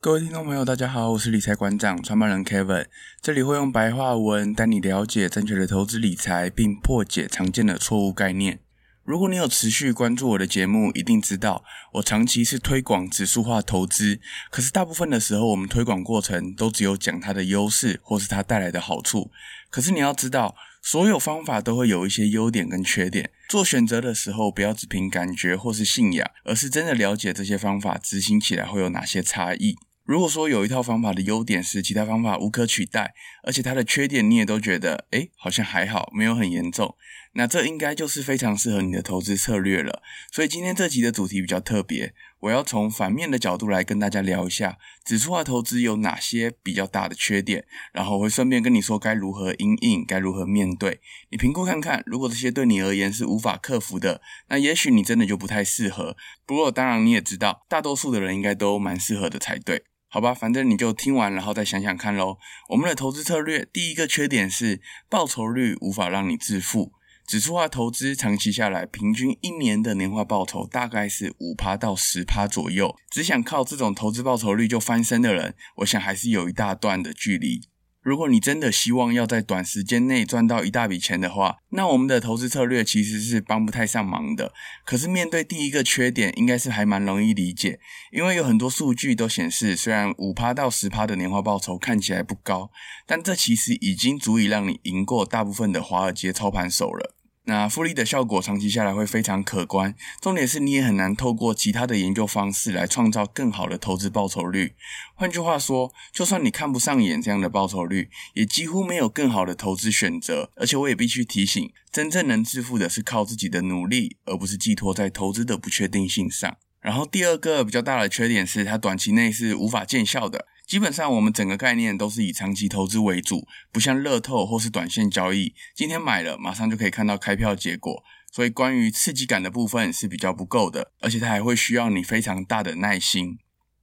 各位听众朋友，大家好，我是理财馆长、创办人 Kevin，这里会用白话文带你了解正确的投资理财，并破解常见的错误概念。如果你有持续关注我的节目，一定知道我长期是推广指数化投资，可是大部分的时候，我们推广过程都只有讲它的优势或是它带来的好处。可是你要知道，所有方法都会有一些优点跟缺点。做选择的时候，不要只凭感觉或是信仰，而是真的了解这些方法执行起来会有哪些差异。如果说有一套方法的优点是其他方法无可取代，而且它的缺点你也都觉得，诶，好像还好，没有很严重，那这应该就是非常适合你的投资策略了。所以今天这集的主题比较特别，我要从反面的角度来跟大家聊一下指数化投资有哪些比较大的缺点，然后会顺便跟你说该如何因应，该如何面对。你评估看看，如果这些对你而言是无法克服的，那也许你真的就不太适合。不过当然你也知道，大多数的人应该都蛮适合的才对。好吧，反正你就听完，然后再想想看咯。我们的投资策略第一个缺点是报酬率无法让你致富。指数化投资长期下来，平均一年的年化报酬大概是五趴到十趴左右。只想靠这种投资报酬率就翻身的人，我想还是有一大段的距离。如果你真的希望要在短时间内赚到一大笔钱的话，那我们的投资策略其实是帮不太上忙的。可是面对第一个缺点，应该是还蛮容易理解，因为有很多数据都显示，虽然五趴到十趴的年化报酬看起来不高，但这其实已经足以让你赢过大部分的华尔街操盘手了。那复利的效果长期下来会非常可观，重点是你也很难透过其他的研究方式来创造更好的投资报酬率。换句话说，就算你看不上眼这样的报酬率，也几乎没有更好的投资选择。而且我也必须提醒，真正能致富的是靠自己的努力，而不是寄托在投资的不确定性上。然后第二个比较大的缺点是，它短期内是无法见效的。基本上，我们整个概念都是以长期投资为主，不像乐透或是短线交易，今天买了马上就可以看到开票结果，所以关于刺激感的部分是比较不够的，而且它还会需要你非常大的耐心。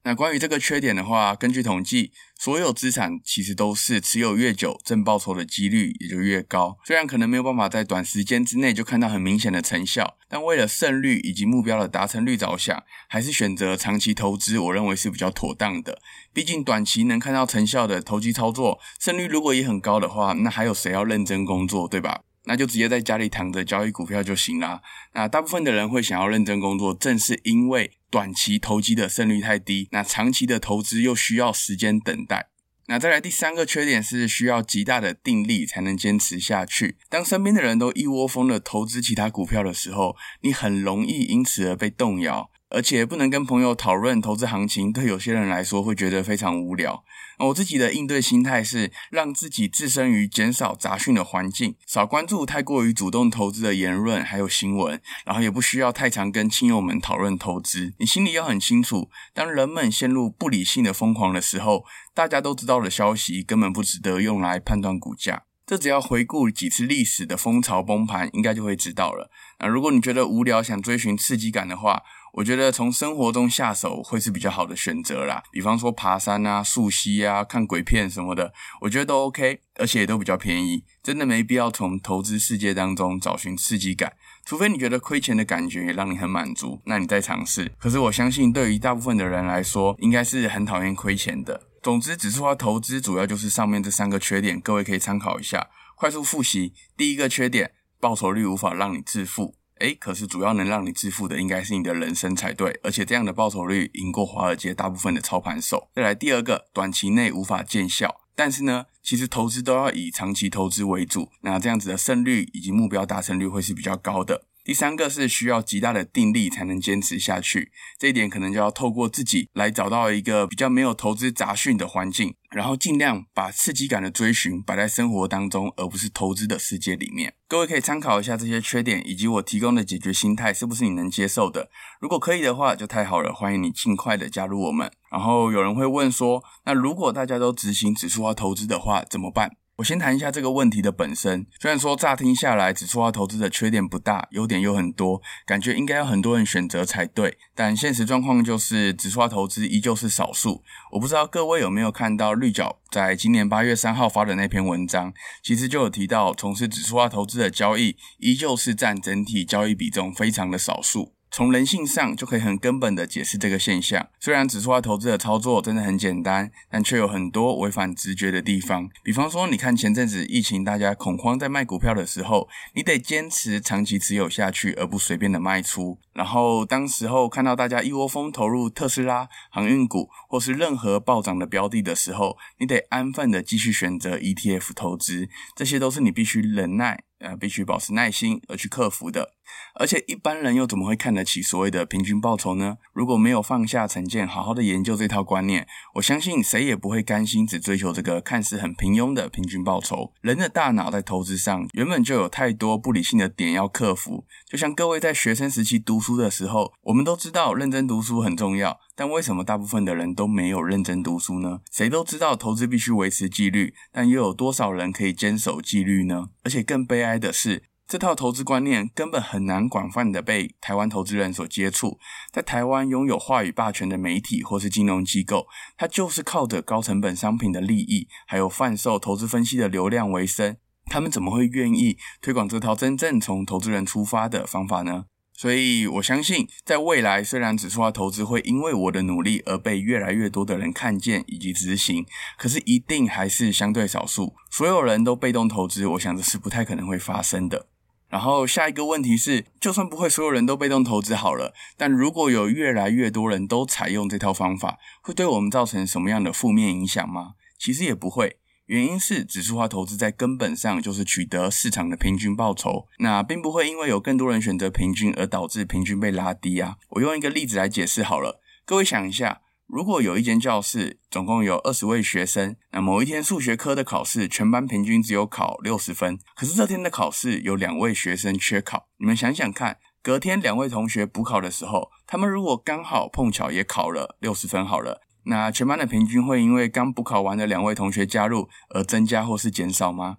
那关于这个缺点的话，根据统计，所有资产其实都是持有越久，正报酬的几率也就越高。虽然可能没有办法在短时间之内就看到很明显的成效，但为了胜率以及目标的达成率着想，还是选择长期投资，我认为是比较妥当的。毕竟短期能看到成效的投机操作，胜率如果也很高的话，那还有谁要认真工作，对吧？那就直接在家里躺着交易股票就行啦。那大部分的人会想要认真工作，正是因为短期投机的胜率太低，那长期的投资又需要时间等待。那再来第三个缺点是需要极大的定力才能坚持下去。当身边的人都一窝蜂的投资其他股票的时候，你很容易因此而被动摇。而且不能跟朋友讨论投资行情，对有些人来说会觉得非常无聊。我自己的应对心态是，让自己置身于减少杂讯的环境，少关注太过于主动投资的言论还有新闻，然后也不需要太常跟亲友们讨论投资。你心里要很清楚，当人们陷入不理性的疯狂的时候，大家都知道的消息根本不值得用来判断股价。这只要回顾几次历史的风潮崩盘，应该就会知道了。那如果你觉得无聊，想追寻刺激感的话，我觉得从生活中下手会是比较好的选择啦，比方说爬山啊、溯溪啊、看鬼片什么的，我觉得都 OK，而且也都比较便宜，真的没必要从投资世界当中找寻刺激感，除非你觉得亏钱的感觉也让你很满足，那你再尝试。可是我相信，对于大部分的人来说，应该是很讨厌亏钱的。总之，指数化投资主要就是上面这三个缺点，各位可以参考一下。快速复习，第一个缺点，报酬率无法让你致富。诶，可是主要能让你致富的应该是你的人生才对，而且这样的报酬率赢过华尔街大部分的操盘手。再来第二个，短期内无法见效，但是呢，其实投资都要以长期投资为主，那这样子的胜率以及目标达成率会是比较高的。第三个是需要极大的定力才能坚持下去，这一点可能就要透过自己来找到一个比较没有投资杂讯的环境，然后尽量把刺激感的追寻摆在生活当中，而不是投资的世界里面。各位可以参考一下这些缺点，以及我提供的解决心态是不是你能接受的？如果可以的话，就太好了，欢迎你尽快的加入我们。然后有人会问说，那如果大家都执行指数化投资的话，怎么办？我先谈一下这个问题的本身。虽然说乍听下来，指数化投资的缺点不大，优点又很多，感觉应该有很多人选择才对。但现实状况就是，指数化投资依旧是少数。我不知道各位有没有看到绿角在今年八月三号发的那篇文章，其实就有提到，从事指数化投资的交易依旧是占整体交易比重非常的少数。从人性上就可以很根本的解释这个现象。虽然指数化投资的操作真的很简单，但却有很多违反直觉的地方。比方说，你看前阵子疫情，大家恐慌在卖股票的时候，你得坚持长期持有下去，而不随便的卖出。然后当时候看到大家一窝蜂投入特斯拉、航运股或是任何暴涨的标的的时候，你得安分的继续选择 ETF 投资。这些都是你必须忍耐。呃，必须保持耐心而去克服的。而且一般人又怎么会看得起所谓的平均报酬呢？如果没有放下成见，好好的研究这套观念，我相信谁也不会甘心只追求这个看似很平庸的平均报酬。人的大脑在投资上原本就有太多不理性的点要克服。就像各位在学生时期读书的时候，我们都知道认真读书很重要，但为什么大部分的人都没有认真读书呢？谁都知道投资必须维持纪律，但又有多少人可以坚守纪律呢？而且更悲哀的是，这套投资观念根本很难广泛的被台湾投资人所接触。在台湾拥有话语霸权的媒体或是金融机构，它就是靠着高成本商品的利益，还有贩售投资分析的流量为生。他们怎么会愿意推广这套真正从投资人出发的方法呢？所以我相信，在未来，虽然指数化投资会因为我的努力而被越来越多的人看见以及执行，可是一定还是相对少数。所有人都被动投资，我想这是不太可能会发生的。然后下一个问题是，就算不会所有人都被动投资好了，但如果有越来越多人都采用这套方法，会对我们造成什么样的负面影响吗？其实也不会，原因是指数化投资在根本上就是取得市场的平均报酬，那并不会因为有更多人选择平均而导致平均被拉低啊。我用一个例子来解释好了，各位想一下。如果有一间教室，总共有二十位学生，那某一天数学科的考试，全班平均只有考六十分。可是这天的考试有两位学生缺考，你们想想看，隔天两位同学补考的时候，他们如果刚好碰巧也考了六十分，好了，那全班的平均会因为刚补考完的两位同学加入而增加或是减少吗？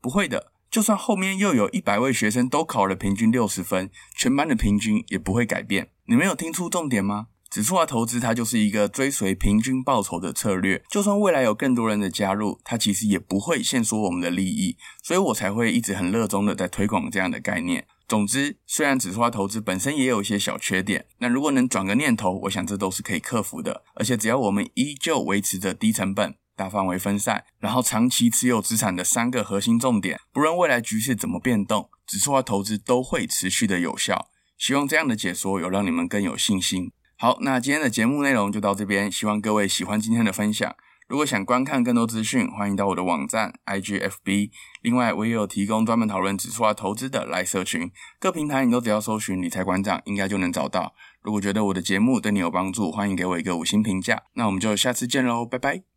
不会的，就算后面又有一百位学生都考了平均六十分，全班的平均也不会改变。你没有听出重点吗？指数化投资，它就是一个追随平均报酬的策略。就算未来有更多人的加入，它其实也不会限缩我们的利益。所以我才会一直很热衷的在推广这样的概念。总之，虽然指数化投资本身也有一些小缺点，那如果能转个念头，我想这都是可以克服的。而且只要我们依旧维持着低成本、大范围分散，然后长期持有资产的三个核心重点，不论未来局势怎么变动，指数化投资都会持续的有效。希望这样的解说有让你们更有信心。好，那今天的节目内容就到这边，希望各位喜欢今天的分享。如果想观看更多资讯，欢迎到我的网站 IGFB。另外，我也有提供专门讨论指数化投资的来社群，各平台你都只要搜寻理财馆长，应该就能找到。如果觉得我的节目对你有帮助，欢迎给我一个五星评价。那我们就下次见喽，拜拜。